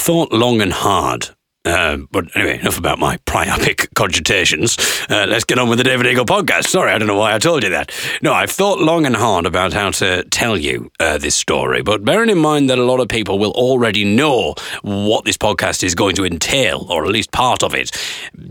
thought long and hard uh, but anyway, enough about my priapic cogitations. Uh, let's get on with the David Eagle podcast. Sorry, I don't know why I told you that. No, I've thought long and hard about how to tell you uh, this story, but bearing in mind that a lot of people will already know what this podcast is going to entail, or at least part of it,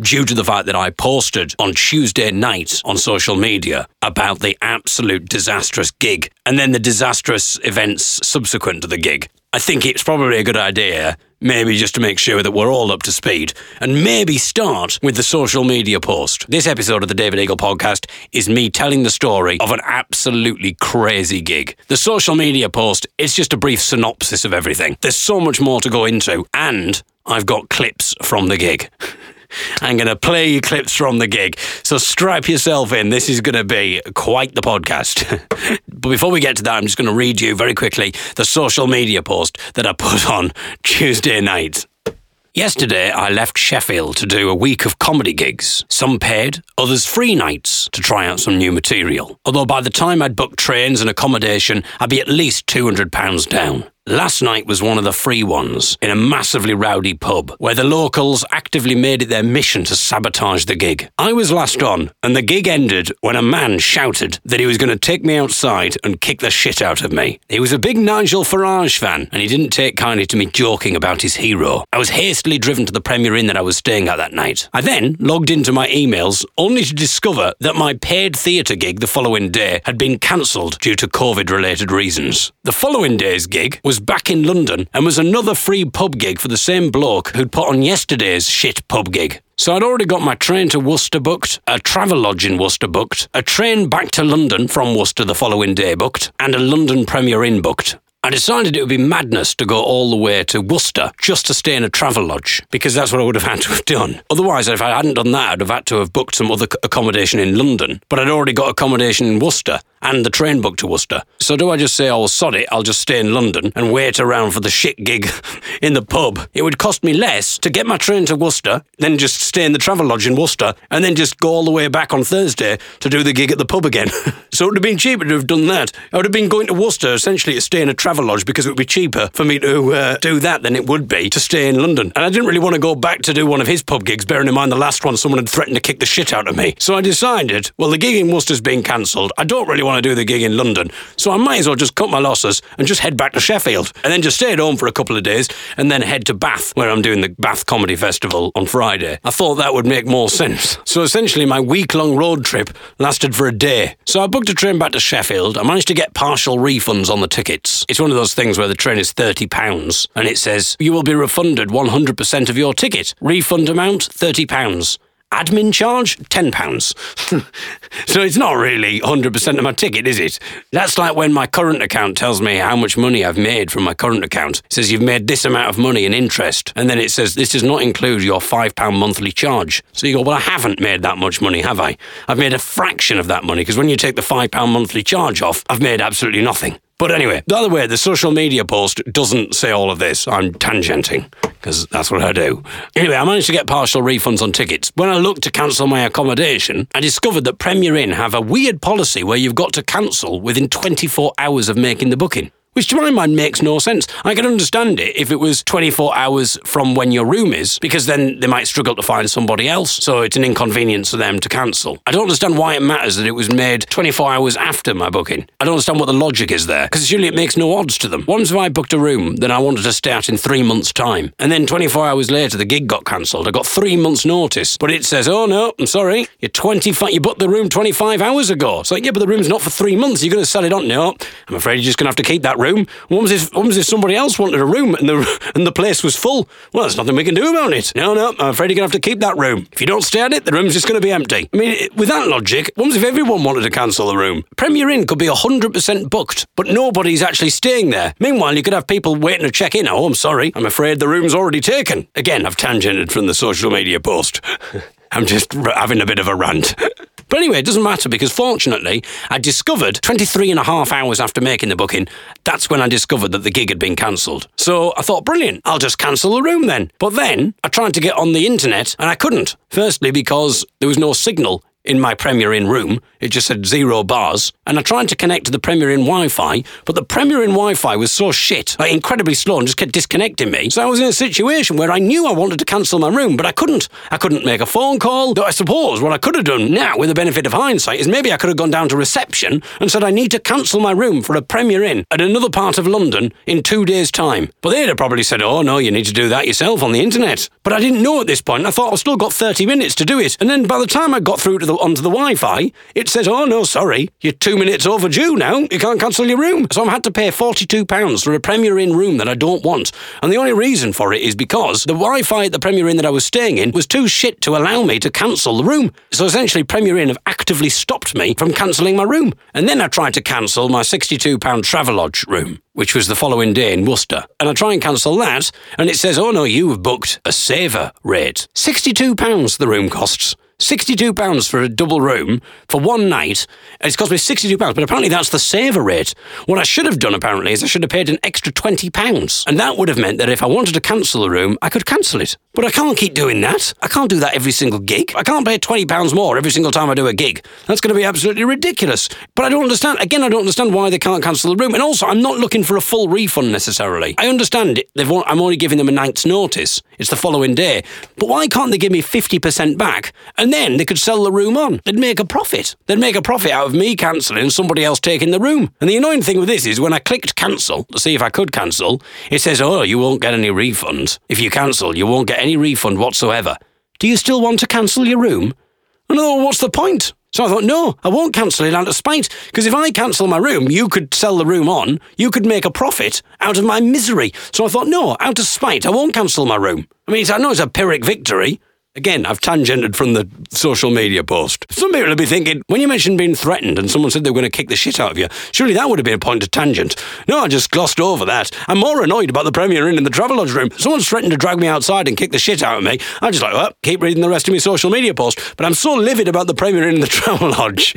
due to the fact that I posted on Tuesday night on social media about the absolute disastrous gig and then the disastrous events subsequent to the gig. I think it's probably a good idea, maybe just to make sure that we're all up to speed, and maybe start with the social media post. This episode of the David Eagle podcast is me telling the story of an absolutely crazy gig. The social media post is just a brief synopsis of everything. There's so much more to go into, and I've got clips from the gig. I'm going to play you clips from the gig. So strap yourself in. This is going to be quite the podcast. but before we get to that, I'm just going to read you very quickly the social media post that I put on Tuesday night. Yesterday, I left Sheffield to do a week of comedy gigs, some paid, others free nights to try out some new material. Although by the time I'd booked trains and accommodation, I'd be at least £200 down. Last night was one of the free ones in a massively rowdy pub where the locals actively made it their mission to sabotage the gig. I was last on, and the gig ended when a man shouted that he was going to take me outside and kick the shit out of me. He was a big Nigel Farage fan, and he didn't take kindly to me joking about his hero. I was hastily driven to the Premier Inn that I was staying at that night. I then logged into my emails only to discover that my paid theatre gig the following day had been cancelled due to COVID related reasons. The following day's gig was back in London and was another free pub gig for the same bloke who'd put on yesterday's shit pub gig. So I'd already got my train to Worcester booked, a Travelodge in Worcester booked, a train back to London from Worcester the following day booked, and a London Premier Inn booked. I decided it would be madness to go all the way to Worcester just to stay in a Travelodge because that's what I would have had to have done. Otherwise, if I hadn't done that, I'd have had to have booked some other accommodation in London. But I'd already got accommodation in Worcester and the train booked to Worcester. So do I just say, oh, sod it, I'll just stay in London and wait around for the shit gig in the pub? It would cost me less to get my train to Worcester, then just stay in the Travelodge in Worcester, and then just go all the way back on Thursday to do the gig at the pub again. so it would have been cheaper to have done that. I would have been going to Worcester essentially to stay in a Travelodge because it would be cheaper for me to uh, do that than it would be to stay in London. And I didn't really want to go back to do one of his pub gigs, bearing in mind the last one someone had threatened to kick the shit out of me. So I decided, well, the gig in Worcester's been cancelled. I don't really want to do the gig in London. So I might as well just cut my losses and just head back to Sheffield. And then just stay at home for a couple of days and then head to Bath, where I'm doing the Bath Comedy Festival on Friday. I thought that would make more sense. So essentially, my week long road trip lasted for a day. So I booked a train back to Sheffield. I managed to get partial refunds on the tickets. It's one of those things where the train is £30 and it says you will be refunded 100% of your ticket. Refund amount £30 admin charge? £10 so it's not really 100% of my ticket is it? That's like when my current account tells me how much money i've made from my current account. It says you've made this amount of money in interest. And then it says this does not include your £5 monthly charge. So you go well i haven't made that much money have i? I've made a fraction of that money because when you take the £5 monthly charge off i've made absolutely nothing but anyway, the other way, the social media post doesn't say all of this. I'm tangenting because that's what I do. Anyway, I managed to get partial refunds on tickets. When I looked to cancel my accommodation, I discovered that Premier Inn have a weird policy where you've got to cancel within 24 hours of making the booking which to my mind makes no sense. I can understand it if it was 24 hours from when your room is, because then they might struggle to find somebody else, so it's an inconvenience for them to cancel. I don't understand why it matters that it was made 24 hours after my booking. I don't understand what the logic is there, because surely it makes no odds to them. Once I booked a room, then I wanted to start in three months' time, and then 24 hours later the gig got cancelled. I got three months' notice, but it says, "Oh no, I'm sorry, you're 25. You booked the room 25 hours ago." It's like, yeah, but the room's not for three months. You're going to sell it on? No, I'm afraid you're just going to have to keep that room. What was if what if somebody else wanted a room and the and the place was full? Well, there's nothing we can do about it. No, no, I'm afraid you're gonna have to keep that room. If you don't stay at it, the room's just gonna be empty. I mean, with that logic, what if everyone wanted to cancel the room? Premier Inn could be hundred percent booked, but nobody's actually staying there. Meanwhile, you could have people waiting to check in. Oh, I'm sorry, I'm afraid the room's already taken. Again, I've tangented from the social media post. I'm just having a bit of a rant. But anyway, it doesn't matter because fortunately, I discovered 23 and a half hours after making the booking, that's when I discovered that the gig had been cancelled. So I thought, brilliant, I'll just cancel the room then. But then I tried to get on the internet and I couldn't. Firstly, because there was no signal in my Premier Inn room. It just said zero bars. And I tried to connect to the Premier Inn Wi Fi, but the Premier Inn Wi Fi was so shit, like incredibly slow, and just kept disconnecting me. So I was in a situation where I knew I wanted to cancel my room, but I couldn't. I couldn't make a phone call. Though I suppose what I could have done now, with the benefit of hindsight, is maybe I could have gone down to reception and said I need to cancel my room for a Premier Inn at another part of London in two days' time. But they'd have probably said, oh no, you need to do that yourself on the internet. But I didn't know at this point. I thought I've still got 30 minutes to do it. And then by the time I got through to the, onto the Wi Fi, it says, oh no, sorry, you're two minutes overdue now. You can't cancel your room. So I've had to pay £42 for a Premier Inn room that I don't want. And the only reason for it is because the Wi Fi at the Premier Inn that I was staying in was too shit to allow me to cancel the room. So essentially, Premier Inn have actively stopped me from cancelling my room. And then I tried to cancel my £62 Travelodge room which was the following day in Worcester. And I try and cancel that, and it says, oh no, you have booked a saver rate. £62 the room costs. £62 for a double room for one night. It's cost me £62, but apparently that's the saver rate. What I should have done, apparently, is I should have paid an extra £20. And that would have meant that if I wanted to cancel the room, I could cancel it. But I can't keep doing that. I can't do that every single gig. I can't pay £20 more every single time I do a gig. That's going to be absolutely ridiculous. But I don't understand. Again, I don't understand why they can't cancel the room. And also, I'm not looking for a full refund necessarily. I understand it. They've, I'm only giving them a night's notice. It's the following day. But why can't they give me 50% back? And then they could sell the room on. They'd make a profit. They'd make a profit out of me cancelling and somebody else taking the room. And the annoying thing with this is when I clicked cancel to see if I could cancel, it says, oh, you won't get any refunds. If you cancel, you won't get any refund whatsoever. Do you still want to cancel your room? And what's the point? So I thought, no, I won't cancel it out of spite. Because if I cancel my room, you could sell the room on, you could make a profit out of my misery. So I thought, no, out of spite, I won't cancel my room. I mean, I know it's a Pyrrhic victory, Again, I've tangented from the social media post. Some people will be thinking, when you mentioned being threatened and someone said they were going to kick the shit out of you, surely that would have been a point of tangent. No, I just glossed over that. I'm more annoyed about the Premier Inn in the Travelodge room. Someone's threatened to drag me outside and kick the shit out of me. I'm just like, well, keep reading the rest of my social media post. But I'm so livid about the Premier Inn in the Travelodge.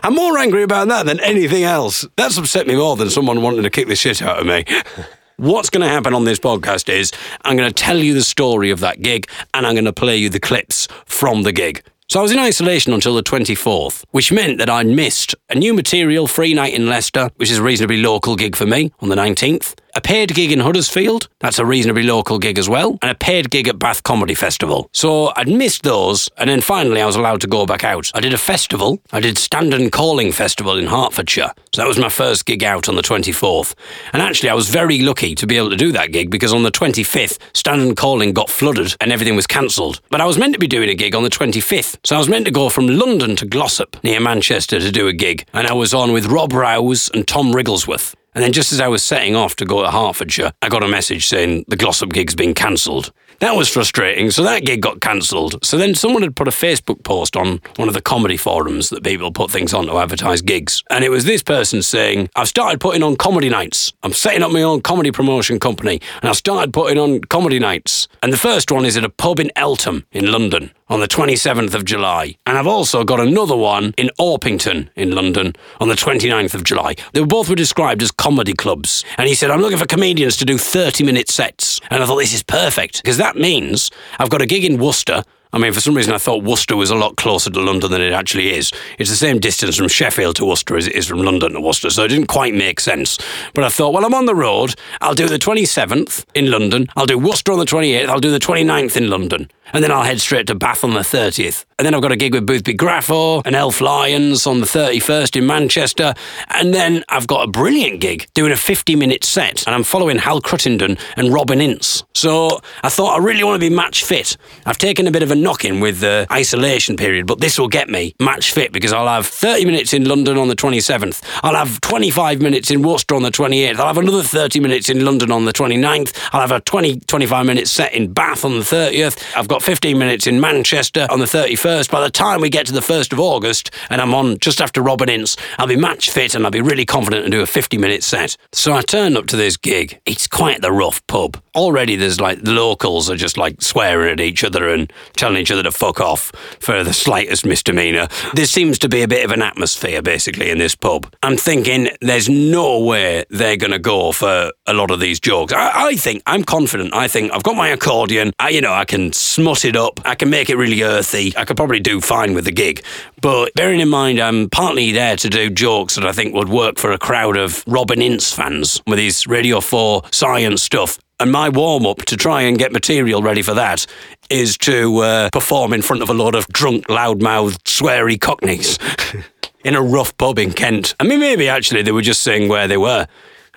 I'm more angry about that than anything else. That's upset me more than someone wanting to kick the shit out of me. What's going to happen on this podcast is I'm going to tell you the story of that gig and I'm going to play you the clips from the gig. So I was in isolation until the 24th, which meant that I'd missed a new material free night in Leicester, which is a reasonably local gig for me, on the 19th, a paid gig in Huddersfield, that's a reasonably local gig as well, and a paid gig at Bath Comedy Festival. So I'd missed those, and then finally I was allowed to go back out. I did a festival, I did Standon Calling Festival in Hertfordshire. So that was my first gig out on the 24th. And actually, I was very lucky to be able to do that gig because on the 25th, Standon Calling got flooded and everything was cancelled. But I was meant to be doing a gig on the 25th. So I was meant to go from London to Glossop, near Manchester, to do a gig. And I was on with Rob Rouse and Tom Wrigglesworth. And then just as I was setting off to go to Hertfordshire, I got a message saying the Glossop gig's been cancelled. That was frustrating. So that gig got cancelled. So then someone had put a Facebook post on one of the comedy forums that people put things on to advertise gigs. And it was this person saying, I've started putting on comedy nights. I'm setting up my own comedy promotion company. And I've started putting on comedy nights. And the first one is at a pub in Eltham in London on the 27th of July. And I've also got another one in Orpington in London on the 29th of July. They both were described as comedy clubs. And he said, I'm looking for comedians to do 30 minute sets. And I thought, this is perfect because that means I've got a gig in Worcester I mean, for some reason, I thought Worcester was a lot closer to London than it actually is. It's the same distance from Sheffield to Worcester as it is from London to Worcester, so it didn't quite make sense. But I thought, well, I'm on the road. I'll do the 27th in London. I'll do Worcester on the 28th. I'll do the 29th in London. And then I'll head straight to Bath on the 30th. And then I've got a gig with Boothby Graffoe and Elf Lyons on the 31st in Manchester. And then I've got a brilliant gig doing a 50 minute set. And I'm following Hal Cruttenden and Robin Ince. So I thought I really want to be match fit. I've taken a bit of a knock in with the isolation period, but this will get me match fit because I'll have 30 minutes in London on the 27th. I'll have 25 minutes in Worcester on the 28th. I'll have another 30 minutes in London on the 29th. I'll have a 20, 25 minute set in Bath on the 30th. I've got 15 minutes in Manchester on the 31st. By the time we get to the 1st of August and I'm on just after Robin Ince, I'll be match fit and I'll be really confident and do a 50 minute set. So I turned up to this gig. It's quite the rough pub. Already there's like locals are just like swearing at each other and telling telling each other to fuck off for the slightest misdemeanor. There seems to be a bit of an atmosphere, basically, in this pub. I'm thinking there's no way they're going to go for a lot of these jokes. I, I, think, I'm confident. I think I've got my accordion. I, you know, I can smut it up. I can make it really earthy. I could probably do fine with the gig. But bearing in mind, I'm partly there to do jokes that I think would work for a crowd of Robin Ince fans with his Radio 4 science stuff. And my warm up to try and get material ready for that is to uh, perform in front of a lot of drunk, loudmouthed, sweary cockneys in a rough pub in Kent. I mean, maybe actually they were just saying where they were.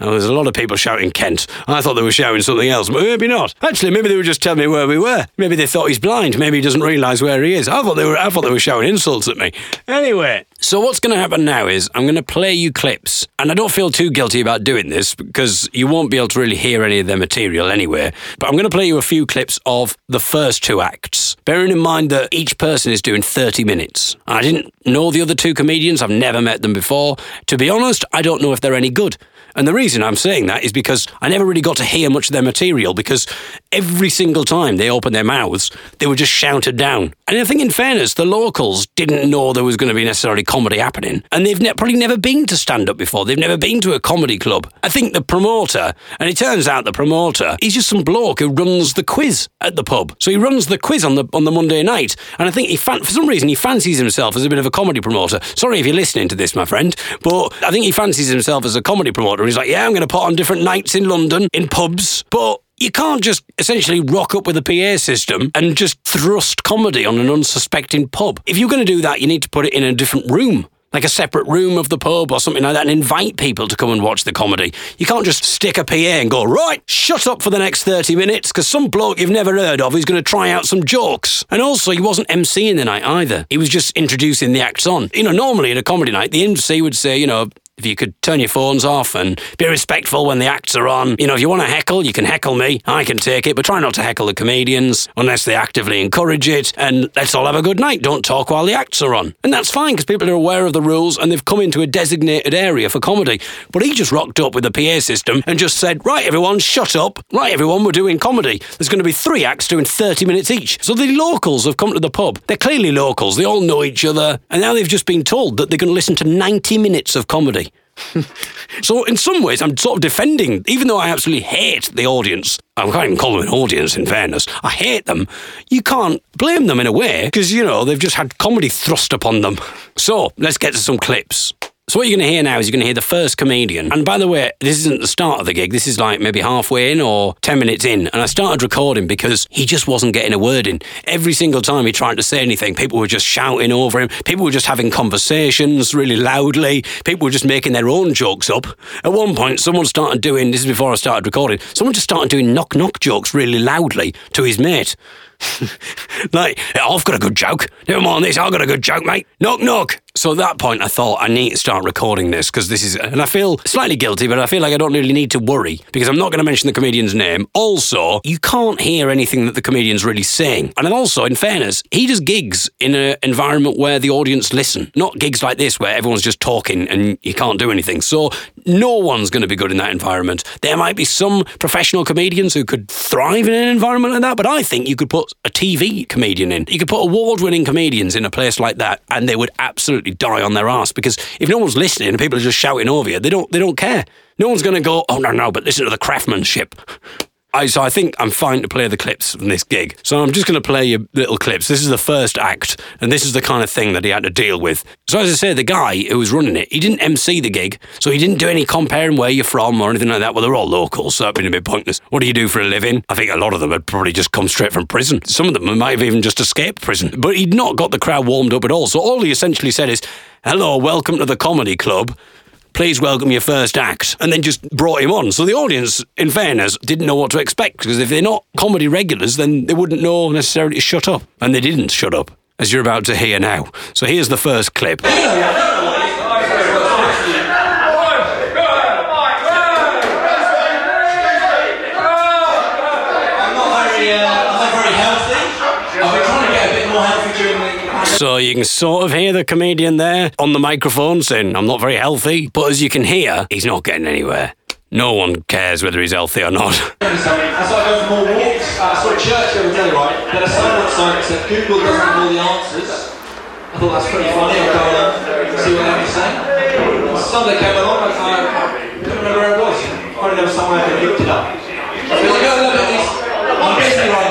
Oh, there's a lot of people shouting Kent. I thought they were shouting something else, but maybe not. Actually, maybe they were just telling me where we were. Maybe they thought he's blind. Maybe he doesn't realise where he is. I thought they were. I thought they were shouting insults at me. Anyway, so what's going to happen now is I'm going to play you clips, and I don't feel too guilty about doing this because you won't be able to really hear any of their material anyway. But I'm going to play you a few clips of the first two acts, bearing in mind that each person is doing 30 minutes. I didn't know the other two comedians. I've never met them before. To be honest, I don't know if they're any good. And the reason I'm saying that is because I never really got to hear much of their material because every single time they opened their mouths, they were just shouted down. And I think, in fairness, the locals didn't know there was going to be necessarily comedy happening. And they've ne- probably never been to stand up before. They've never been to a comedy club. I think the promoter, and it turns out the promoter, he's just some bloke who runs the quiz at the pub. So he runs the quiz on the on the Monday night. And I think he, fan- for some reason, he fancies himself as a bit of a comedy promoter. Sorry if you're listening to this, my friend, but I think he fancies himself as a comedy promoter. He's like, yeah, I'm going to put on different nights in London, in pubs, but you can't just essentially rock up with a PA system and just thrust comedy on an unsuspecting pub. If you're going to do that, you need to put it in a different room like a separate room of the pub or something like that and invite people to come and watch the comedy. You can't just stick a PA and go, right, shut up for the next 30 minutes because some bloke you've never heard of is going to try out some jokes. And also, he wasn't MCing the night either. He was just introducing the acts on. You know, normally in a comedy night, the MC would say, you know, if you could turn your phones off and be respectful when the acts are on. You know, if you want to heckle, you can heckle me. I can take it, but try not to heckle the comedians unless they actively encourage it. And let's all have a good night. Don't talk while the acts are on. And that's fine because people are aware of the rules and they've come into a designated area for comedy. But he just rocked up with the PA system and just said, right, everyone, shut up. Right, everyone, we're doing comedy. There's going to be three acts doing 30 minutes each. So the locals have come to the pub. They're clearly locals. They all know each other. And now they've just been told that they're going to listen to 90 minutes of comedy. so in some ways, I'm sort of defending, even though I absolutely hate the audience. I can't even call them an audience, in fairness. I hate them. You can't blame them in a way because, you know, they've just had comedy thrust upon them. So let's get to some clips. So what you're going to hear now is you're going to hear the first comedian. And by the way, this isn't the start of the gig. This is like maybe halfway in or 10 minutes in. And I started recording because he just wasn't getting a word in. Every single time he tried to say anything, people were just shouting over him. People were just having conversations really loudly. People were just making their own jokes up. At one point, someone started doing, this is before I started recording, someone just started doing knock knock jokes really loudly to his mate. like, I've got a good joke. Never mind this, I've got a good joke, mate. Knock, knock. So at that point, I thought I need to start recording this because this is, and I feel slightly guilty, but I feel like I don't really need to worry because I'm not going to mention the comedian's name. Also, you can't hear anything that the comedian's really saying. And also, in fairness, he does gigs in an environment where the audience listen, not gigs like this where everyone's just talking and you can't do anything. So no one's going to be good in that environment. There might be some professional comedians who could thrive in an environment like that, but I think you could put a TV comedian in. You could put award winning comedians in a place like that and they would absolutely die on their ass because if no one's listening and people are just shouting over you, they don't, they don't care. No one's going to go, oh, no, no, but listen to the craftsmanship. I, so I think I'm fine to play the clips from this gig. So I'm just going to play you little clips. This is the first act, and this is the kind of thing that he had to deal with. So as I say, the guy who was running it, he didn't MC the gig, so he didn't do any comparing where you're from or anything like that. Well, they're all local, so that'd been a bit pointless. What do you do for a living? I think a lot of them had probably just come straight from prison. Some of them might have even just escaped prison. But he'd not got the crowd warmed up at all. So all he essentially said is, "Hello, welcome to the comedy club." Please welcome your first act, and then just brought him on. So the audience, in fairness, didn't know what to expect because if they're not comedy regulars, then they wouldn't know necessarily to shut up. And they didn't shut up, as you're about to hear now. So here's the first clip. So you can sort of hear the comedian there on the microphone saying, I'm not very healthy. But as you can hear, he's not getting anywhere. No one cares whether he's healthy or not. As I go for more walks, uh, I saw a church the other day, right? Had a sign outside that said Google doesn't have all the answers. I thought that's pretty funny. I'll go along see what they have to say. Sunday came along, I couldn't remember where it was. Probably there was somewhere I looked it up. I go look at this. I'm busy right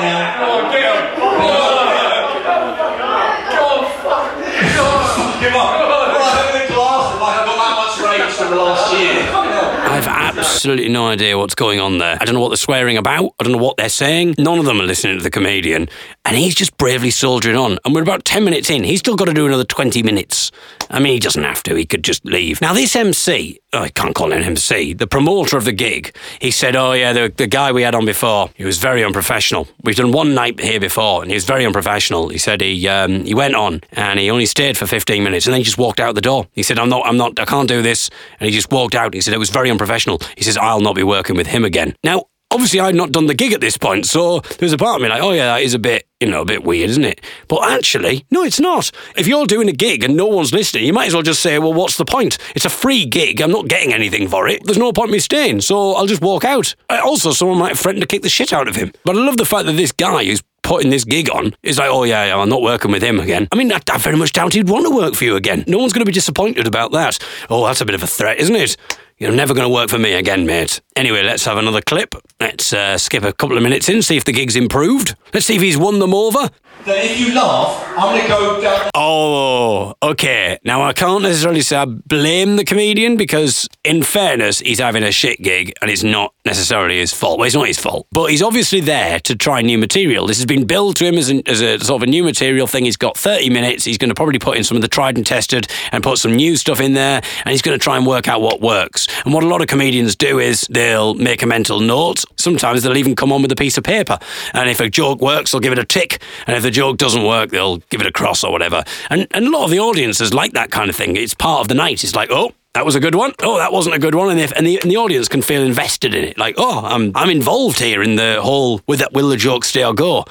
absolutely no idea what's going on there. I don't know what they're swearing about. I don't know what they're saying. None of them are listening to the comedian. And he's just bravely soldiering on. And we're about 10 minutes in. He's still got to do another 20 minutes. I mean, he doesn't have to. He could just leave. Now, this MC, oh, I can't call him MC, the promoter of the gig, he said, Oh, yeah, the, the guy we had on before, he was very unprofessional. We've done one night here before, and he was very unprofessional. He said he um, he went on and he only stayed for 15 minutes and then he just walked out the door. He said, I'm not, I'm not, I can't do this. And he just walked out. He said, It was very unprofessional. He says, I'll not be working with him again. Now, obviously I'd not done the gig at this point, so there's a part of me like, oh yeah, that is a bit, you know, a bit weird, isn't it? But actually, no, it's not. If you're doing a gig and no one's listening, you might as well just say, well, what's the point? It's a free gig. I'm not getting anything for it. There's no point me staying, so I'll just walk out. Uh, Also, someone might threaten to kick the shit out of him. But I love the fact that this guy who's putting this gig on is like, oh yeah, yeah, I'm not working with him again. I mean, I, I very much doubt he'd want to work for you again. No one's going to be disappointed about that. Oh, that's a bit of a threat, isn't it? You're never going to work for me again, mate. Anyway, let's have another clip. Let's uh, skip a couple of minutes in, see if the gig's improved. Let's see if he's won them over. That if you laugh, I'm going to go down. Oh, okay. Now, I can't necessarily say I blame the comedian because, in fairness, he's having a shit gig and it's not necessarily his fault. Well, it's not his fault. But he's obviously there to try new material. This has been billed to him as, an, as a sort of a new material thing. He's got 30 minutes. He's going to probably put in some of the tried and tested and put some new stuff in there. And he's going to try and work out what works. And what a lot of comedians do is they'll make a mental note. Sometimes they'll even come on with a piece of paper. And if a joke works, they'll give it a tick. And if the joke doesn't work, they'll give it a cross or whatever. And, and a lot of the audiences like that kind of thing. It's part of the night. It's like, oh, that was a good one. Oh, that wasn't a good one. And, if, and, the, and the audience can feel invested in it. Like, oh, I'm, I'm involved here in the whole, with that, will the joke stay or go?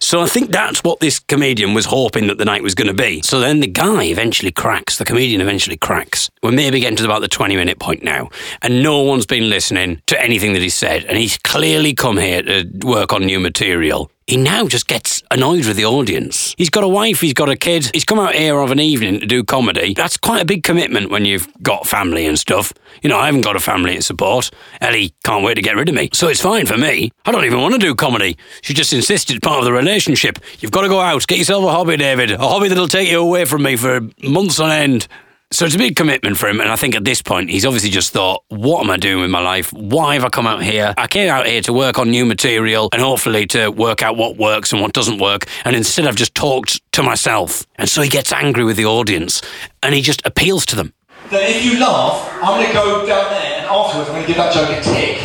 So I think that's what this comedian was hoping that the night was going to be. So then the guy eventually cracks, the comedian eventually cracks. We're maybe getting to about the 20 minute point now. And no one's been listening to anything that he said. And he's clearly come here to work on new material he now just gets annoyed with the audience. He's got a wife, he's got a kid, he's come out here of an evening to do comedy. That's quite a big commitment when you've got family and stuff. You know, I haven't got a family to support. Ellie can't wait to get rid of me. So it's fine for me. I don't even want to do comedy. She just insisted part of the relationship. You've got to go out, get yourself a hobby, David. A hobby that'll take you away from me for months on end. So it's a big commitment for him, and I think at this point he's obviously just thought, "What am I doing with my life? Why have I come out here? I came out here to work on new material and hopefully to work out what works and what doesn't work, and instead I've just talked to myself." And so he gets angry with the audience, and he just appeals to them. That if you laugh, I'm going to go down there and afterwards I'm going to give that joke a tick.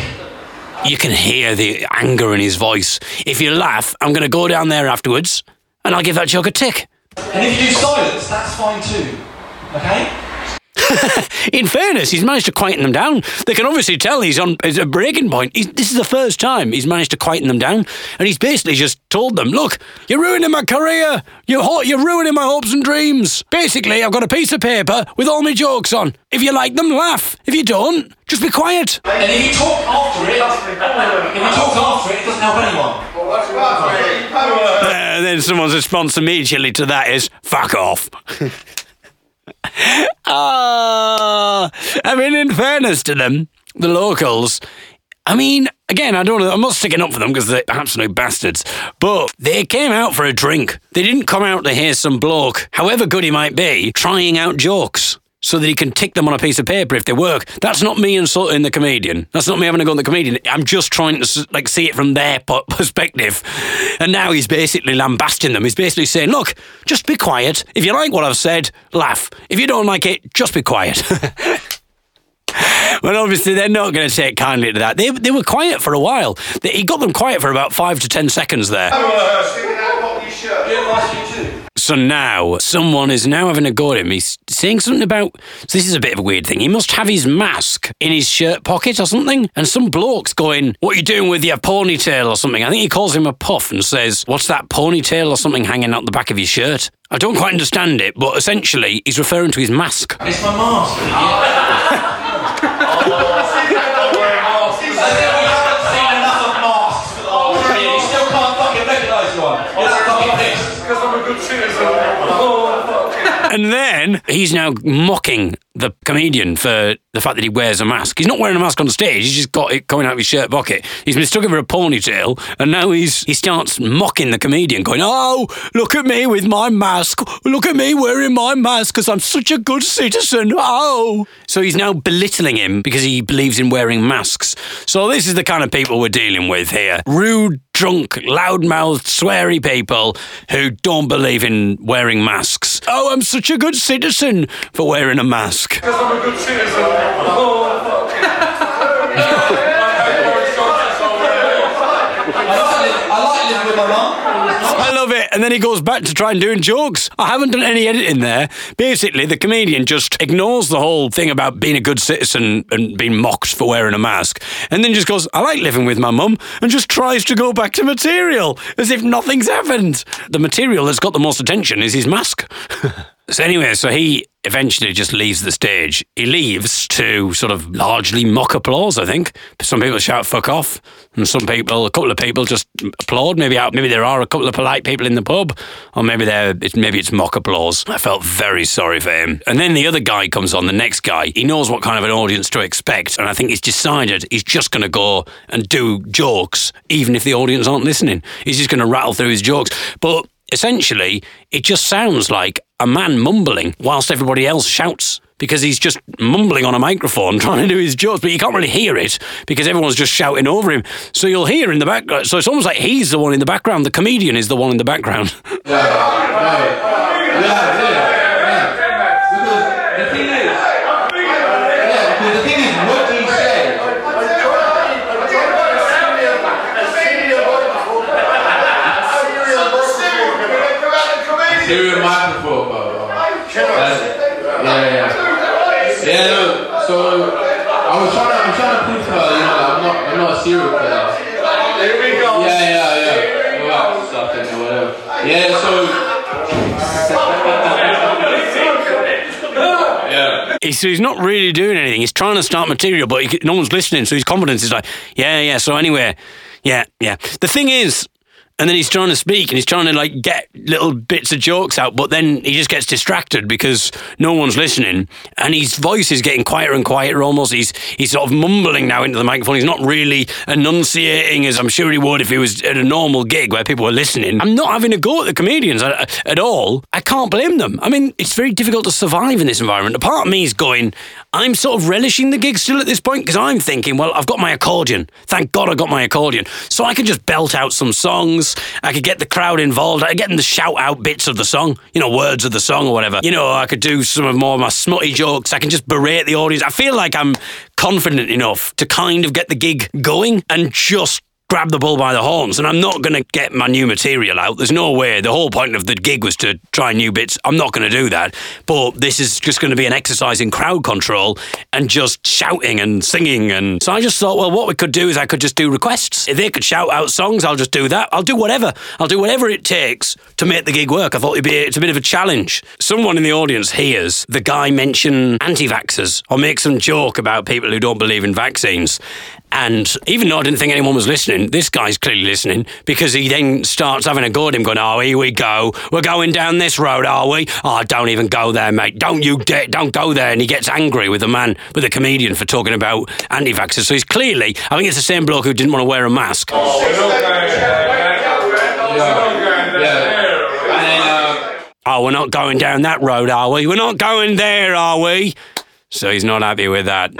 You can hear the anger in his voice. If you laugh, I'm going to go down there afterwards, and I'll give that joke a tick. And if you do silence, that's fine too. Okay? In fairness, he's managed to quieten them down. They can obviously tell he's on he's a breaking point. He's, this is the first time he's managed to quieten them down, and he's basically just told them, "Look, you're ruining my career. You're ho- you're ruining my hopes and dreams. Basically, I've got a piece of paper with all my jokes on. If you like them, laugh. If you don't, just be quiet." And if you talk after it, if you talk after it, it doesn't help anyone. Uh, then someone's response immediately to that is "fuck off." Ah, I mean, in fairness to them, the locals. I mean, again, I don't. I'm not sticking up for them because they're absolute bastards. But they came out for a drink. They didn't come out to hear some bloke, however good he might be, trying out jokes so that he can tick them on a piece of paper if they work. That's not me insulting the comedian. That's not me having a go at the comedian. I'm just trying to like see it from their perspective. And now he's basically lambasting them. He's basically saying, "Look, just be quiet. If you like what I've said, laugh. If you don't like it, just be quiet." Well, obviously, they're not going to take kindly to that. They, they were quiet for a while. They, he got them quiet for about five to ten seconds there. So now, someone is now having a go at him. He's saying something about. So this is a bit of a weird thing. He must have his mask in his shirt pocket or something. And some bloke's going, What are you doing with your ponytail or something? I think he calls him a puff and says, What's that ponytail or something hanging out the back of your shirt? I don't quite understand it, but essentially, he's referring to his mask. It's my mask. And then he's now mocking the comedian for the fact that he wears a mask. He's not wearing a mask on stage. He's just got it coming out of his shirt pocket. He's mistaken for a ponytail, and now he's he starts mocking the comedian, going, "Oh, look at me with my mask. Look at me wearing my mask because I'm such a good citizen. Oh." So he's now belittling him because he believes in wearing masks. So this is the kind of people we're dealing with here: rude, drunk, loudmouthed, sweary people who don't believe in wearing masks. Oh, I'm such a good citizen for wearing a mask. Because I'm a good citizen. Oh, fuck. I like living with my mum. I love it. And then he goes back to trying doing jokes. I haven't done any editing there. Basically, the comedian just ignores the whole thing about being a good citizen and being mocked for wearing a mask. And then just goes, I like living with my mum, and just tries to go back to material as if nothing's happened. The material that's got the most attention is his mask. so, anyway, so he eventually just leaves the stage. He leaves to sort of largely mock applause, I think. Some people shout fuck off, and some people, a couple of people just applaud. Maybe out, maybe there are a couple of polite people in the pub, or maybe they're, it's, maybe it's mock applause. I felt very sorry for him. And then the other guy comes on, the next guy. He knows what kind of an audience to expect, and I think he's decided he's just going to go and do jokes, even if the audience aren't listening. He's just going to rattle through his jokes. But essentially, it just sounds like a man mumbling whilst everybody else shouts because he's just mumbling on a microphone trying to do his jokes, but you can't really hear it because everyone's just shouting over him. So you'll hear in the background. So it's almost like he's the one in the background. The comedian is the one in the background. Yeah, yeah, yeah. Because the thing is, yeah, because the thing is, what do you say? Serial microphone, bro. That's- Yeah, yeah. Yeah, no. So I was trying to, I'm trying to prove to her, you know, I'm not, I'm not a serial killer. Here we go. Yeah, yeah, yeah. Relax, something or whatever. Yeah, so. yeah. He's, so he's not really doing anything. He's trying to start material, but he, no one's listening. So his confidence is like, yeah, yeah. So anyway, yeah, yeah. The thing is, and then he's trying to speak and he's trying to like get little bits of jokes out, but then he just gets distracted because no one's listening, and his voice is getting quieter and quieter. Almost, he's he's sort of mumbling now into the microphone. He's not really enunciating as I'm sure he would if he was at a normal gig where people were listening. I'm not having a go at the comedians at, at all. I can't blame them. I mean, it's very difficult to survive in this environment. A part of me is going, I'm sort of relishing the gig still at this point because I'm thinking, well, I've got my accordion. Thank God I got my accordion. So I can just belt out some songs. I could get the crowd involved. I could get them to shout out bits of the song, you know, words of the song or whatever. You know, I could do some of more of my smutty jokes. I can just berate the audience. I feel like I'm confident enough to kind of get the gig going and just grab the bull by the horns and I'm not going to get my new material out. There's no way. The whole point of the gig was to try new bits. I'm not going to do that. But this is just going to be an exercise in crowd control and just shouting and singing. And so I just thought, well, what we could do is I could just do requests. If they could shout out songs, I'll just do that. I'll do whatever. I'll do whatever it takes to make the gig work. I thought it'd be it's a bit of a challenge. Someone in the audience hears the guy mention anti-vaxxers or make some joke about people who don't believe in vaccines. And even though I didn't think anyone was listening, this guy's clearly listening because he then starts having a go at him, going, "Oh, here we go. We're going down this road, are we? Oh, don't even go there, mate. Don't you dare, don't go there." And he gets angry with the man, with the comedian, for talking about anti-vaxxers. So he's clearly, I think it's the same bloke who didn't want to wear a mask. Oh, we're not going there. We're not going there. And then, uh, Oh, we're not going down that road, are we? We're not going there, are we? So he's not happy with that.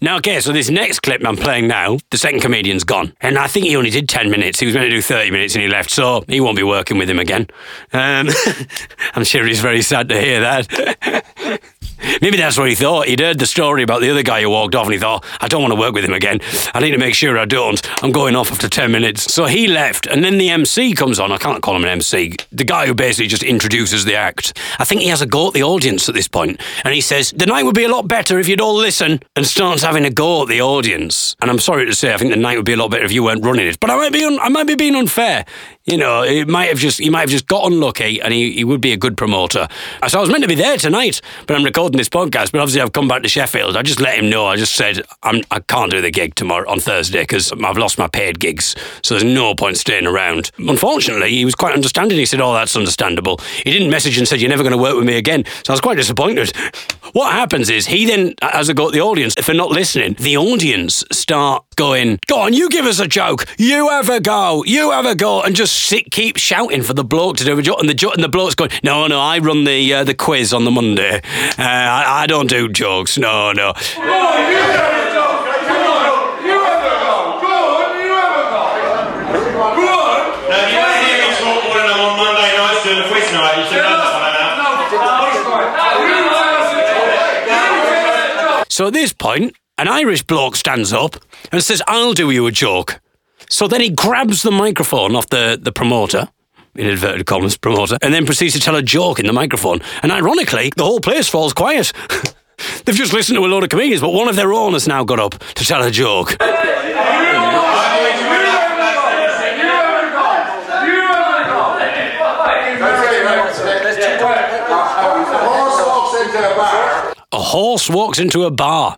Now, okay, so this next clip I'm playing now, the second comedian's gone. And I think he only did 10 minutes. He was meant to do 30 minutes and he left, so he won't be working with him again. Um, I'm sure he's very sad to hear that. Maybe that's what he thought. He'd heard the story about the other guy who walked off and he thought, I don't want to work with him again. I need to make sure I don't. I'm going off after 10 minutes. So he left, and then the MC comes on. I can't call him an MC. The guy who basically just introduces the act. I think he has a go at the audience at this point, and he says, The night would be a lot better if you'd all listen, and starts having a go at the audience. And I'm sorry to say, I think the night would be a lot better if you weren't running it. But I might be, un- I might be being unfair. You know, it might have just he might have just got unlucky, and he, he would be a good promoter. So I was meant to be there tonight, but I'm recording this podcast, but obviously I've come back to Sheffield. I just let him know. I just said I'm, I can't do the gig tomorrow on Thursday because I've lost my paid gigs, so there's no point staying around. Unfortunately, he was quite understanding. He said, "Oh, that's understandable." He didn't message and said, "You're never going to work with me again." So I was quite disappointed. What happens is he then, as I go to the audience, if they're not listening, the audience start going, "Go on, you give us a joke. You have a go. You have a go," and just sit, keep shouting for the bloke to do a joke, and the jo- and the bloke's going, "No, no, I run the uh, the quiz on the Monday. Uh, I, I don't do jokes. No, no." Come on, you have a go. On, you have a go. Go on, you have a go. Go on. Now, if you want to hear me talk more than I'm on Monday nights doing a quiz night, you should know that by now. So at this point, an Irish bloke stands up and says, I'll do you a joke. So then he grabs the microphone off the, the promoter, in inverted commas, promoter, and then proceeds to tell a joke in the microphone. And ironically, the whole place falls quiet. They've just listened to a load of comedians, but one of their own has now got up to tell a joke. A horse walks into a bar.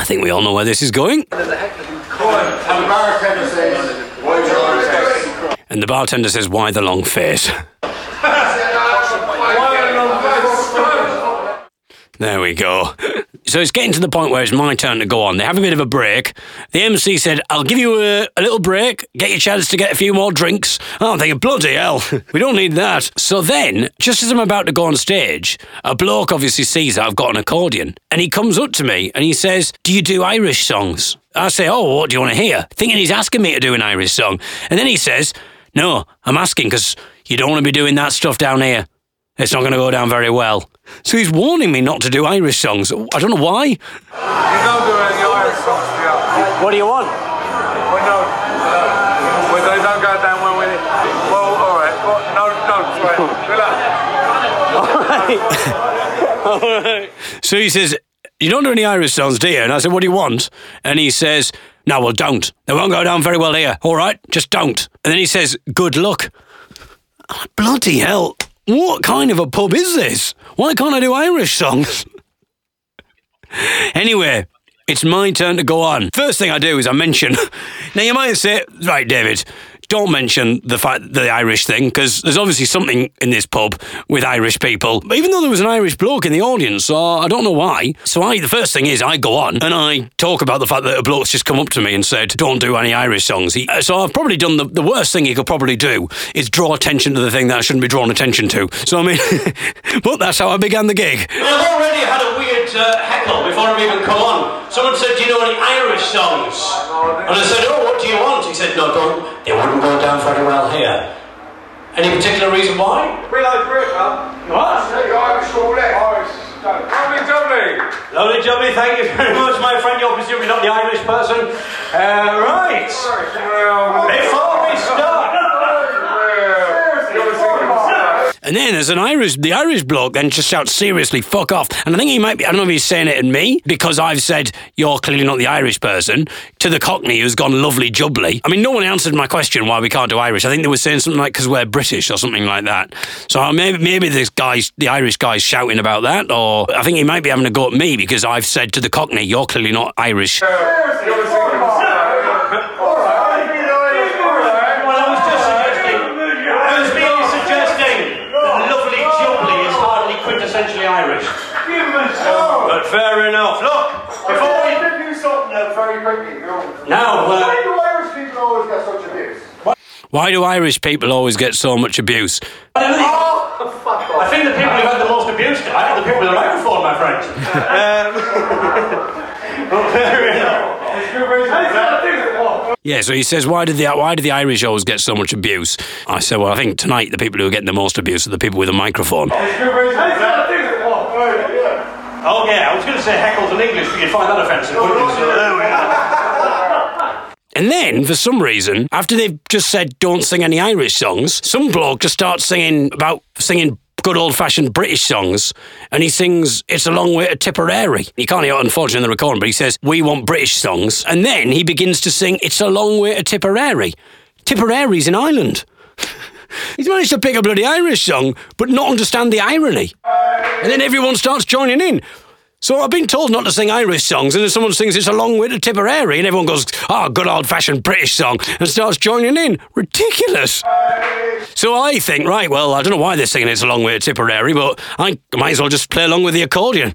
I think we all know where this is going. And the bartender says, Why the long face? There we go. So it's getting to the point where it's my turn to go on. They have a bit of a break. The MC said, I'll give you a, a little break, get you a chance to get a few more drinks. Oh, I'm thinking, bloody hell, we don't need that. So then, just as I'm about to go on stage, a bloke obviously sees that I've got an accordion and he comes up to me and he says, Do you do Irish songs? I say, Oh, what do you want to hear? Thinking he's asking me to do an Irish song. And then he says, No, I'm asking because you don't want to be doing that stuff down here. It's not going to go down very well. So he's warning me not to do Irish songs. I don't know why. You don't do any Irish songs, do you? What do you want? Well, no, no. Uh, well, they don't go down well with it. Well, all right. Well, no, no, sorry. Relax. So he says, You don't do any Irish songs, do you? And I said, What do you want? And he says, No, well, don't. They won't go down very well here. All right, just don't. And then he says, Good luck. Bloody hell. What kind of a pub is this? Why can't I do Irish songs? anyway, it's my turn to go on. First thing I do is I mention. Now, you might say, Right, David, don't mention the fact the Irish thing because there's obviously something in this pub with Irish people. But even though there was an Irish bloke in the audience, so I don't know why. So I, the first thing is I go on and I talk about the fact that a bloke's just come up to me and said, "Don't do any Irish songs." He, so I've probably done the, the worst thing he could probably do is draw attention to the thing that I shouldn't be drawn attention to. So I mean, but that's how I began the gig. I've already had a weird uh, heckle before I've even come on. Someone said, Do you know any Irish songs? And I said, Oh, what do you want? He said, No, don't. They wouldn't go down very well here. Any particular reason why? We like Britain. What? Hey, Irish all that. Irish. Lovely, lovely. Lovely jubbly, thank you very much, my friend. You're presumably not the Irish person. Uh, right. Well, Before we start. And then there's an Irish, the Irish bloke then just shouts seriously, fuck off. And I think he might be, I don't know if he's saying it at me because I've said, you're clearly not the Irish person, to the Cockney who's gone lovely jubbly. I mean, no one answered my question why we can't do Irish. I think they were saying something like, because we're British or something like that. So maybe, maybe this guy's, the Irish guy's shouting about that, or I think he might be having a go at me because I've said to the Cockney, you're clearly not Irish. Well, I was just suggesting. I was merely suggesting that lovely jubbly is hardly quintessentially Irish. But fair enough. Look, before we. Now, uh, Why do Irish people always get so much abuse? Oh, fuck off. I think the people who've had the most abuse tonight are the people with the microphone, my friend. Um, but fair enough. Yeah, so he says, why did the why did the Irish always get so much abuse? I said, well, I think tonight the people who are getting the most abuse are the people with a microphone. Oh, yeah, I was going to say heckles in English, but you'd find that offensive, wouldn't you? So there we are. And then, for some reason, after they've just said don't sing any Irish songs, some bloke just starts singing about singing good old fashioned British songs, and he sings It's a Long Way to Tipperary. You can't hear it, unfortunately, in the recording, but he says, We want British songs. And then he begins to sing It's a Long Way to Tipperary. Tipperary's in Ireland. He's managed to pick a bloody Irish song, but not understand the irony. And then everyone starts joining in. So I've been told not to sing Irish songs, and then someone sings It's a Long Way to Tipperary, and everyone goes, oh, good old fashioned British song, and starts joining in. Ridiculous. So I think, right, well, I don't know why they're singing It's a Long Way to Tipperary, but I might as well just play along with the accordion.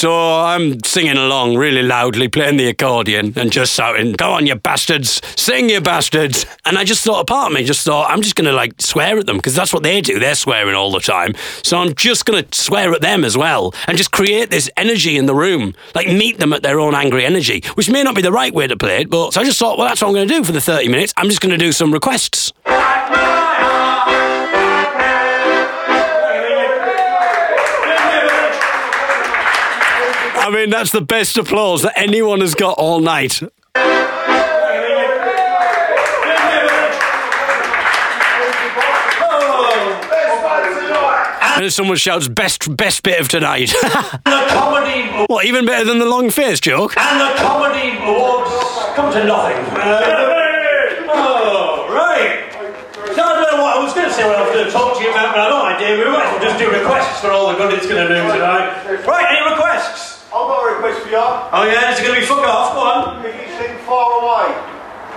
So I'm singing along really loudly, playing the accordion and just shouting, Go on, you bastards, sing, you bastards. And I just thought, a part of me just thought, I'm just going to like swear at them because that's what they do. They're swearing all the time. So I'm just going to swear at them as well and just create this energy in the room, like meet them at their own angry energy, which may not be the right way to play it. But so I just thought, well, that's what I'm going to do for the 30 minutes. I'm just going to do some requests. I mean, that's the best applause that anyone has got all night. And then someone shouts, best best bit of tonight. The comedy what, even better than the long face joke? and the comedy awards come to nothing. Uh, oh, right. So I don't know what I was going to say what I was going to talk to you about, but I have no idea. We might as well just do requests for all the good it's going to do tonight. Right, any requests? I've got a request for you. Oh yeah, is it going to be fuck off? Go on. If you sing far away,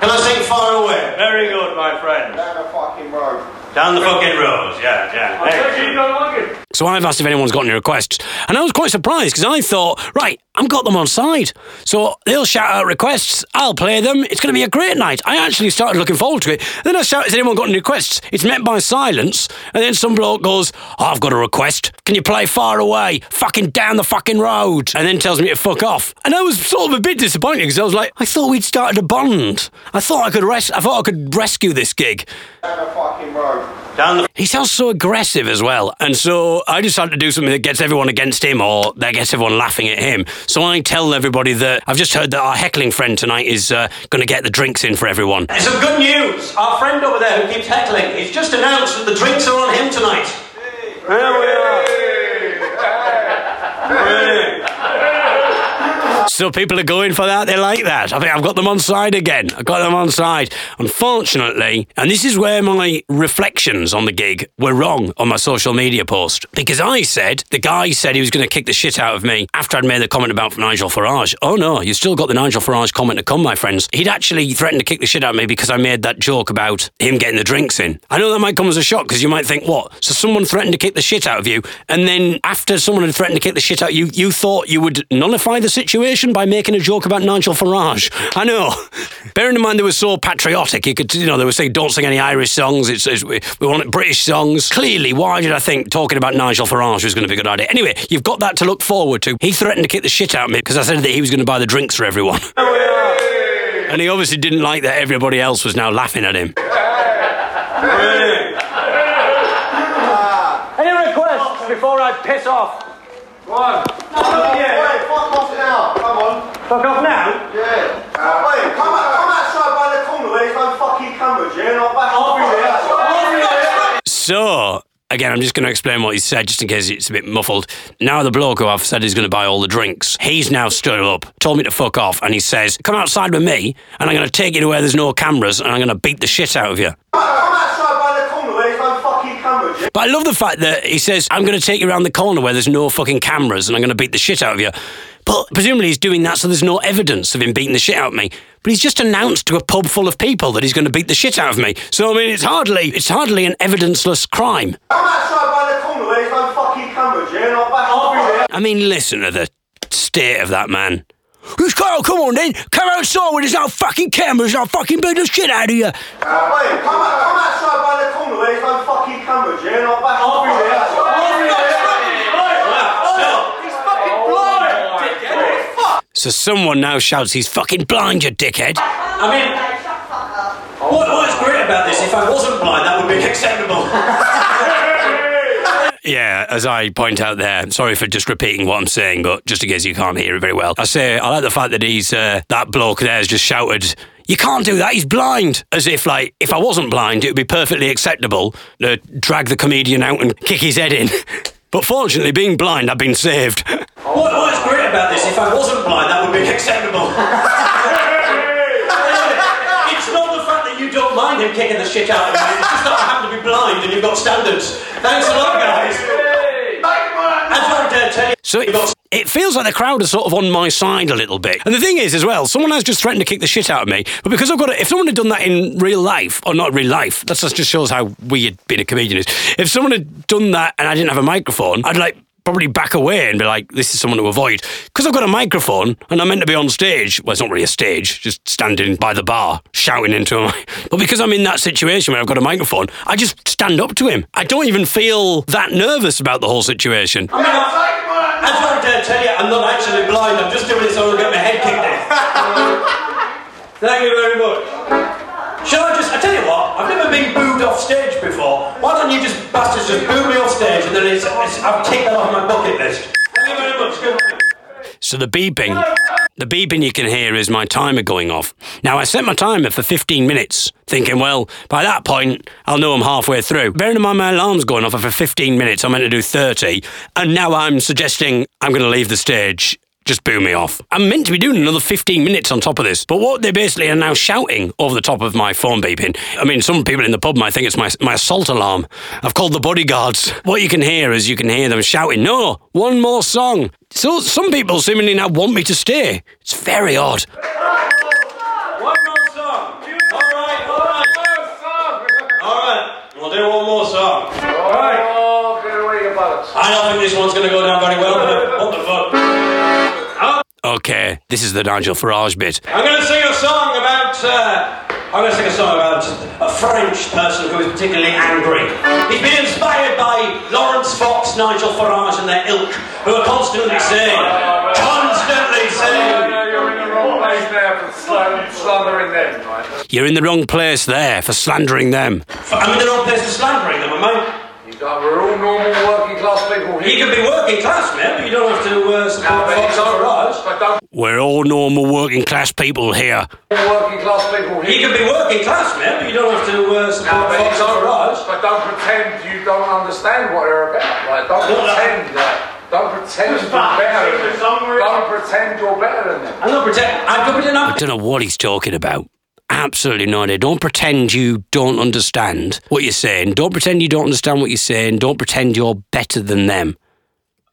Can I sing far away? Very good, my friend. down the fucking road. Down the fucking road. Yeah, yeah. Excellent. You don't like it? So I've asked if anyone's got any requests. And I was quite surprised because I thought, right, I've got them on side. So they'll shout out requests, I'll play them. It's going to be a great night. I actually started looking forward to it. And Then I shout, has anyone got any requests? It's met by silence. And then some bloke goes, oh, I've got a request. Can you play far away? Fucking down the fucking road. And then tells me to fuck off. And I was sort of a bit disappointed because I was like, I thought we'd started a bond. I thought I could res- I thought I could rescue this gig. Down the fucking road. Down the. He sounds so aggressive as well. And so I decided to do something that gets everyone against him or that gets everyone laughing at him. So I tell everybody that I've just heard that our heckling friend tonight is uh, going to get the drinks in for everyone. There's some good news. Our friend over there who keeps heckling, he's just announced that the drinks are on him tonight. There we are. So people are going for that. They like that. I think I've got them on side again. I've got them on side. Unfortunately, and this is where my reflections on the gig were wrong on my social media post. Because I said, the guy said he was going to kick the shit out of me after I'd made the comment about Nigel Farage. Oh no, you still got the Nigel Farage comment to come, my friends. He'd actually threatened to kick the shit out of me because I made that joke about him getting the drinks in. I know that might come as a shock because you might think, what? So someone threatened to kick the shit out of you, and then after someone had threatened to kick the shit out of you, you thought you would nullify the situation by making a joke about Nigel Farage. I know. Bearing in mind they were so patriotic, you could, you know, they were saying don't sing any Irish songs. It's, it's we we want British songs. Clearly, why did I think talking about Nigel Farage was going to be a good idea? Anyway, you've got that to look forward to. He threatened to kick the shit out of me because I said that he was going to buy the drinks for everyone. And he obviously didn't like that everybody else was now laughing at him. Any requests before I piss off? Wait, fuck off now. Come on. Fuck off now? Yeah. Uh, wait, come, out, come outside by the corner where there's no fucking cameras, yeah? And I'll back I'll there. So, again, I'm just going to explain what he said just in case it's a bit muffled. Now, the bloke who I've said he's going to buy all the drinks, he's now stood up, told me to fuck off, and he says, Come outside with me, and I'm going to take you to where there's no cameras, and I'm going to beat the shit out of you. Come outside by the corner where there's no fucking cameras, yeah? But I love the fact that he says, I'm going to take you around the corner where there's no fucking cameras, and I'm going to beat the shit out of you. But presumably he's doing that so there's no evidence of him beating the shit out of me. But he's just announced to a pub full of people that he's going to beat the shit out of me. So I mean, it's hardly it's hardly an evidenceless crime. Come outside by the corner where there's no fucking cameras, yeah? And I'll back I'll there. I mean, listen to the state of that man. Who's Carl? Come on then. Come outside where there's no fucking cameras I'll fucking beat the shit out of you. Uh, wait, come, out, come outside by the corner where there's no fucking cameras, yeah? And I'll back be there. I'll be there. So someone now shouts, he's fucking blind, you dickhead. I mean, what, what's great great about this? If I wasn't blind, that would be acceptable. Yeah, as I point out there, sorry for just repeating what I'm saying, but just in case you can't hear it very well, I say I like the fact that he's uh, that bloke there has just shouted. You can't do that. He's blind. As if, like, if I wasn't blind, it would be perfectly acceptable to drag the comedian out and kick his head in. But fortunately, being blind, I've been saved. What, what's great about this? If I wasn't blind, that would be acceptable. it's not the fact that you don't mind him kicking the shit out of you. It's just that I happen to be blind and you've got standards. Thanks a lot, guys. That's what I dare tell you. So it, it feels like the crowd is sort of on my side a little bit. And the thing is, as well, someone has just threatened to kick the shit out of me. But because I've got to, if someone had done that in real life, or not real life, that's, that just shows how weird being a comedian is. If someone had done that and I didn't have a microphone, I'd like probably back away and be like, this is someone to avoid. Because I've got a microphone and I'm meant to be on stage. Well, it's not really a stage, just standing by the bar, shouting into him. But because I'm in that situation where I've got a microphone, I just stand up to him. I don't even feel that nervous about the whole situation. I mean, I, that's what I dare tell you. I'm not actually blind. I'm just doing it so I don't get my head kicked in. Thank you very much. Shall I just, I tell you what, I've never been booed off stage before. Why don't you just bastards just boo me off stage and then it's, it's, I've ticked that off my bucket list. Thank you very much. Good. So the beeping, the beeping you can hear is my timer going off. Now I set my timer for 15 minutes, thinking, well, by that point I'll know I'm halfway through. Bearing in mind my alarm's going off for 15 minutes, I'm meant to do 30, and now I'm suggesting I'm going to leave the stage. Just boo me off. I'm meant to be doing another 15 minutes on top of this, but what they basically are now shouting over the top of my phone beeping. I mean, some people in the pub might think it's my, my assault alarm. I've called the bodyguards. What you can hear is you can hear them shouting, no, one more song. So some people seemingly now want me to stay. It's very odd. One more song. All right, all right. All right, we'll do one more song. All right. Oh, get away your bullets. I don't think this one's going to go down very well, Okay, this is the Nigel Farage bit. I'm going to sing a song about. Uh, I'm going to sing a song about a French person who is particularly angry. He's been inspired by Laurence Fox, Nigel Farage, and their ilk, who are constantly saying, constantly saying, you're in the wrong place there for sl- slandering them, right? You're in the wrong place there for slandering them. I'm in the wrong place for slandering them, am I? You we're all normal working class people You here. can be working class, man, but you don't have to uh, No, support but Fox you and don't, Farage. but don't We're all normal working class people here. working class people You here. can be working class, man, but you don't have to uh, No, support but, Fox you and don't, Farage. but don't pretend you don't understand what they're about. Right? Don't No, no. pretend that. Don't pretend you're better than them. Don't pretend you're better than them. I'm not pretending. I'm not pretending. I don't know what he's talking about. Absolutely no idea. Don't pretend you don't understand what you're saying. Don't pretend you don't understand what you're saying. Don't pretend you're better than them.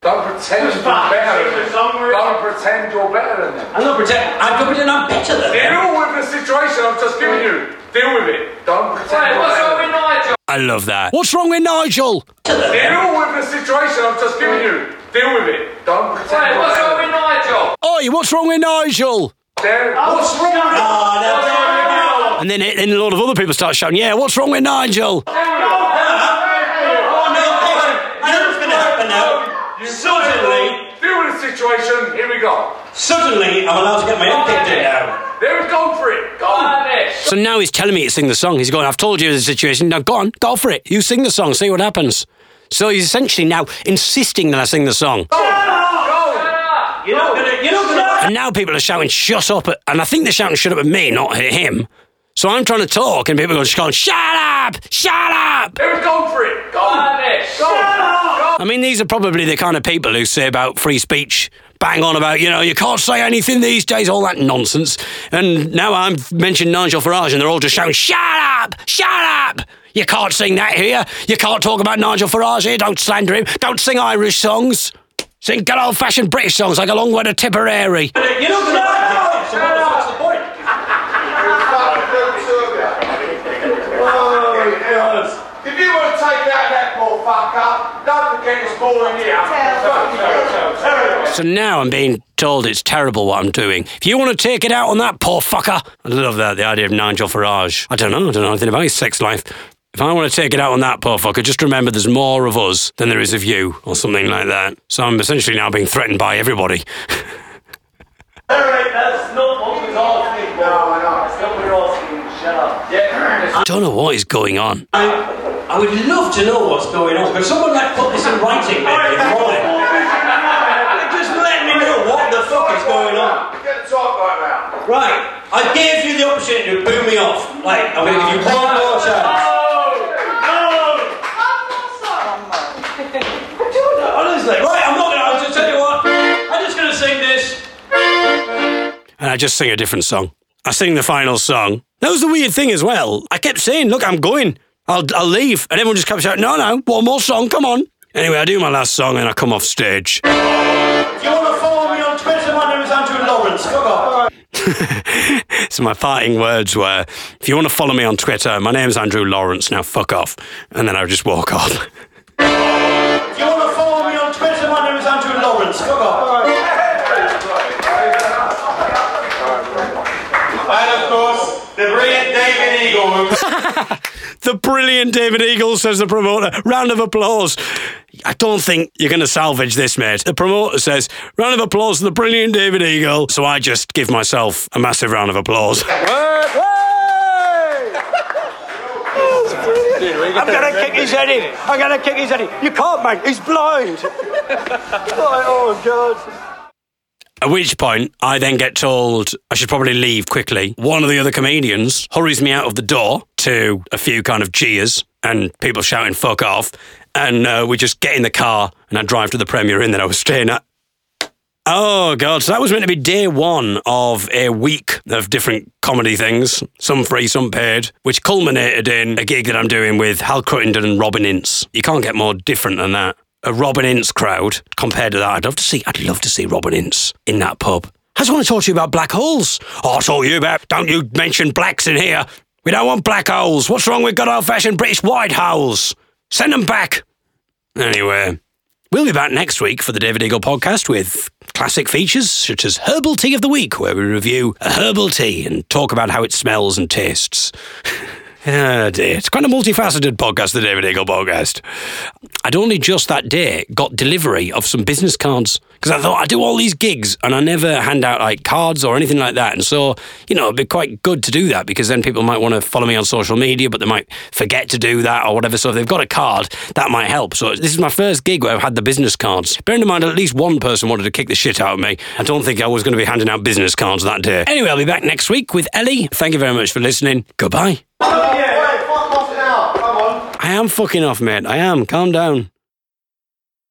Don't pretend you're better than them. Don't pretend you're better than them. I'm not pretending. I'm not pretending I'm better than them. Deal with the situation I've just given you. Deal with it. Don't pretend you're better than. Nigel? I love that. What's wrong with Nigel? Deal with the situation I've just given you. Deal with it. Don't pretend Wait, what's wrong with. Nigel? Oi, what's wrong with Nigel? There- What's wrong? Oh, no, there. And then, then a lot of other people start shouting, yeah, what's wrong with Nigel? Oh, no, hang on. I know what's going to happen now. Suddenly, Deal with the situation. Here we go. suddenly, I'm allowed to get my head kicked in now. There we go for it. Go. Ernest. So now he's telling me to sing the song. He's going, I've told you the situation. Now go on, go for it. You sing the song, see what happens. So he's essentially now insisting that I sing the song. Go. You're not going to. You're not going to. And now people are shouting, shut up. And I think they're shouting, shut up at me, not at him. So I'm trying to talk, and people are just going, shut up, shut up. There we go for it. Go. Ernest. Go. I mean, these are probably the kind of people who say about free speech, bang on about, you know, you can't say anything these days, all that nonsense. And now I'm mentioned Nigel Farage, and they're all just shouting, shut up, shut up. You can't sing that here. You can't talk about Nigel Farage here. Don't slander him. Don't sing Irish songs. Sing good old fashioned British songs like A Long Way to Tipperary. You're not going to like it. So what the fuck's the? If you want to take out that poor fucker, don't forget it's boring here. So now I'm being told it's terrible what I'm doing. If you want to take it out on that poor fucker, I love that, the idea of Nigel Farage. I don't know, I don't know anything about his sex life. If I want to take it out on that poor fucker, just remember there's more of us than there is of you, or something like that. So I'm essentially now being threatened by everybody. I don't know what is going on. I, I would love to know what's going on. Could someone like put this in writing maybe in? Just let me know what the fuck is going on. Get the talk right now. Right, I gave you the opportunity to boo me off. Like, I'm going to give you one more chance. Honestly, right, I'm not going to. I'll just tell you what. I'm just going to sing this. And I just sing a different song. I sing the final song. That was the weird thing as well. I kept saying, look, I'm going. I'll, I'll leave. And everyone just kept shouting, no, no, one more song, come on. Anyway, I do my last song and I come off stage. If you want to follow me on Twitter, my name is Andrew Lawrence. Fuck off. So my parting words were, if you want to follow me on Twitter, my name's Andrew Lawrence, now fuck off. And then I would just walk off. And of course, the brilliant David Eagle. The brilliant David Eagle, says the promoter. Round of applause. I don't think you're going to salvage this, mate. The promoter says, round of applause to the brilliant David Eagle. So I just give myself a massive round of applause. I'm going to kick his head in. I'm going to kick his head in. You can't, mate. He's blind. oh, God. At which point, I then get told I should probably leave quickly. One of the other comedians hurries me out of the door to a few kind of jeers and people shouting, fuck off. And uh, we just get in the car and I drive to the Premier Inn that I was staying at. Oh, God. So that was meant to be day one of a week of different comedy things, some free, some paid, which culminated in a gig that I'm doing with Hal Cruttenden and Robin Ince. You can't get more different than that. A Robin Ince crowd compared to that. I'd love to see, I'd love to see Robin Ince in that pub. I just want to talk to you about black holes. Oh, I told you about, don't you mention blacks in here. We don't want black holes. What's wrong with good old fashioned British white holes? Send them back. Anyway, we'll be back next week for the David Eagle podcast with classic features such as Herbal Tea of the Week, where we review a herbal tea and talk about how it smells and tastes. Ah, dear. It's quite a multifaceted podcast, the David Eagle podcast. I'd only just that day got delivery of some business cards because I thought I do all these gigs and I never hand out like cards or anything like that. And so, you know, it'd be quite good to do that because then people might want to follow me on social media, but they might forget to do that or whatever. So if they've got a card, that might help. So this is my first gig where I've had the business cards. Bearing in mind, at least one person wanted to kick the shit out of me. I don't think I was going to be handing out business cards that day. Anyway, I'll be back next week with Ellie. Thank you very much for listening. Goodbye. Yeah, fuck off now. Come on. I am fucking off, mate. I am. Calm down.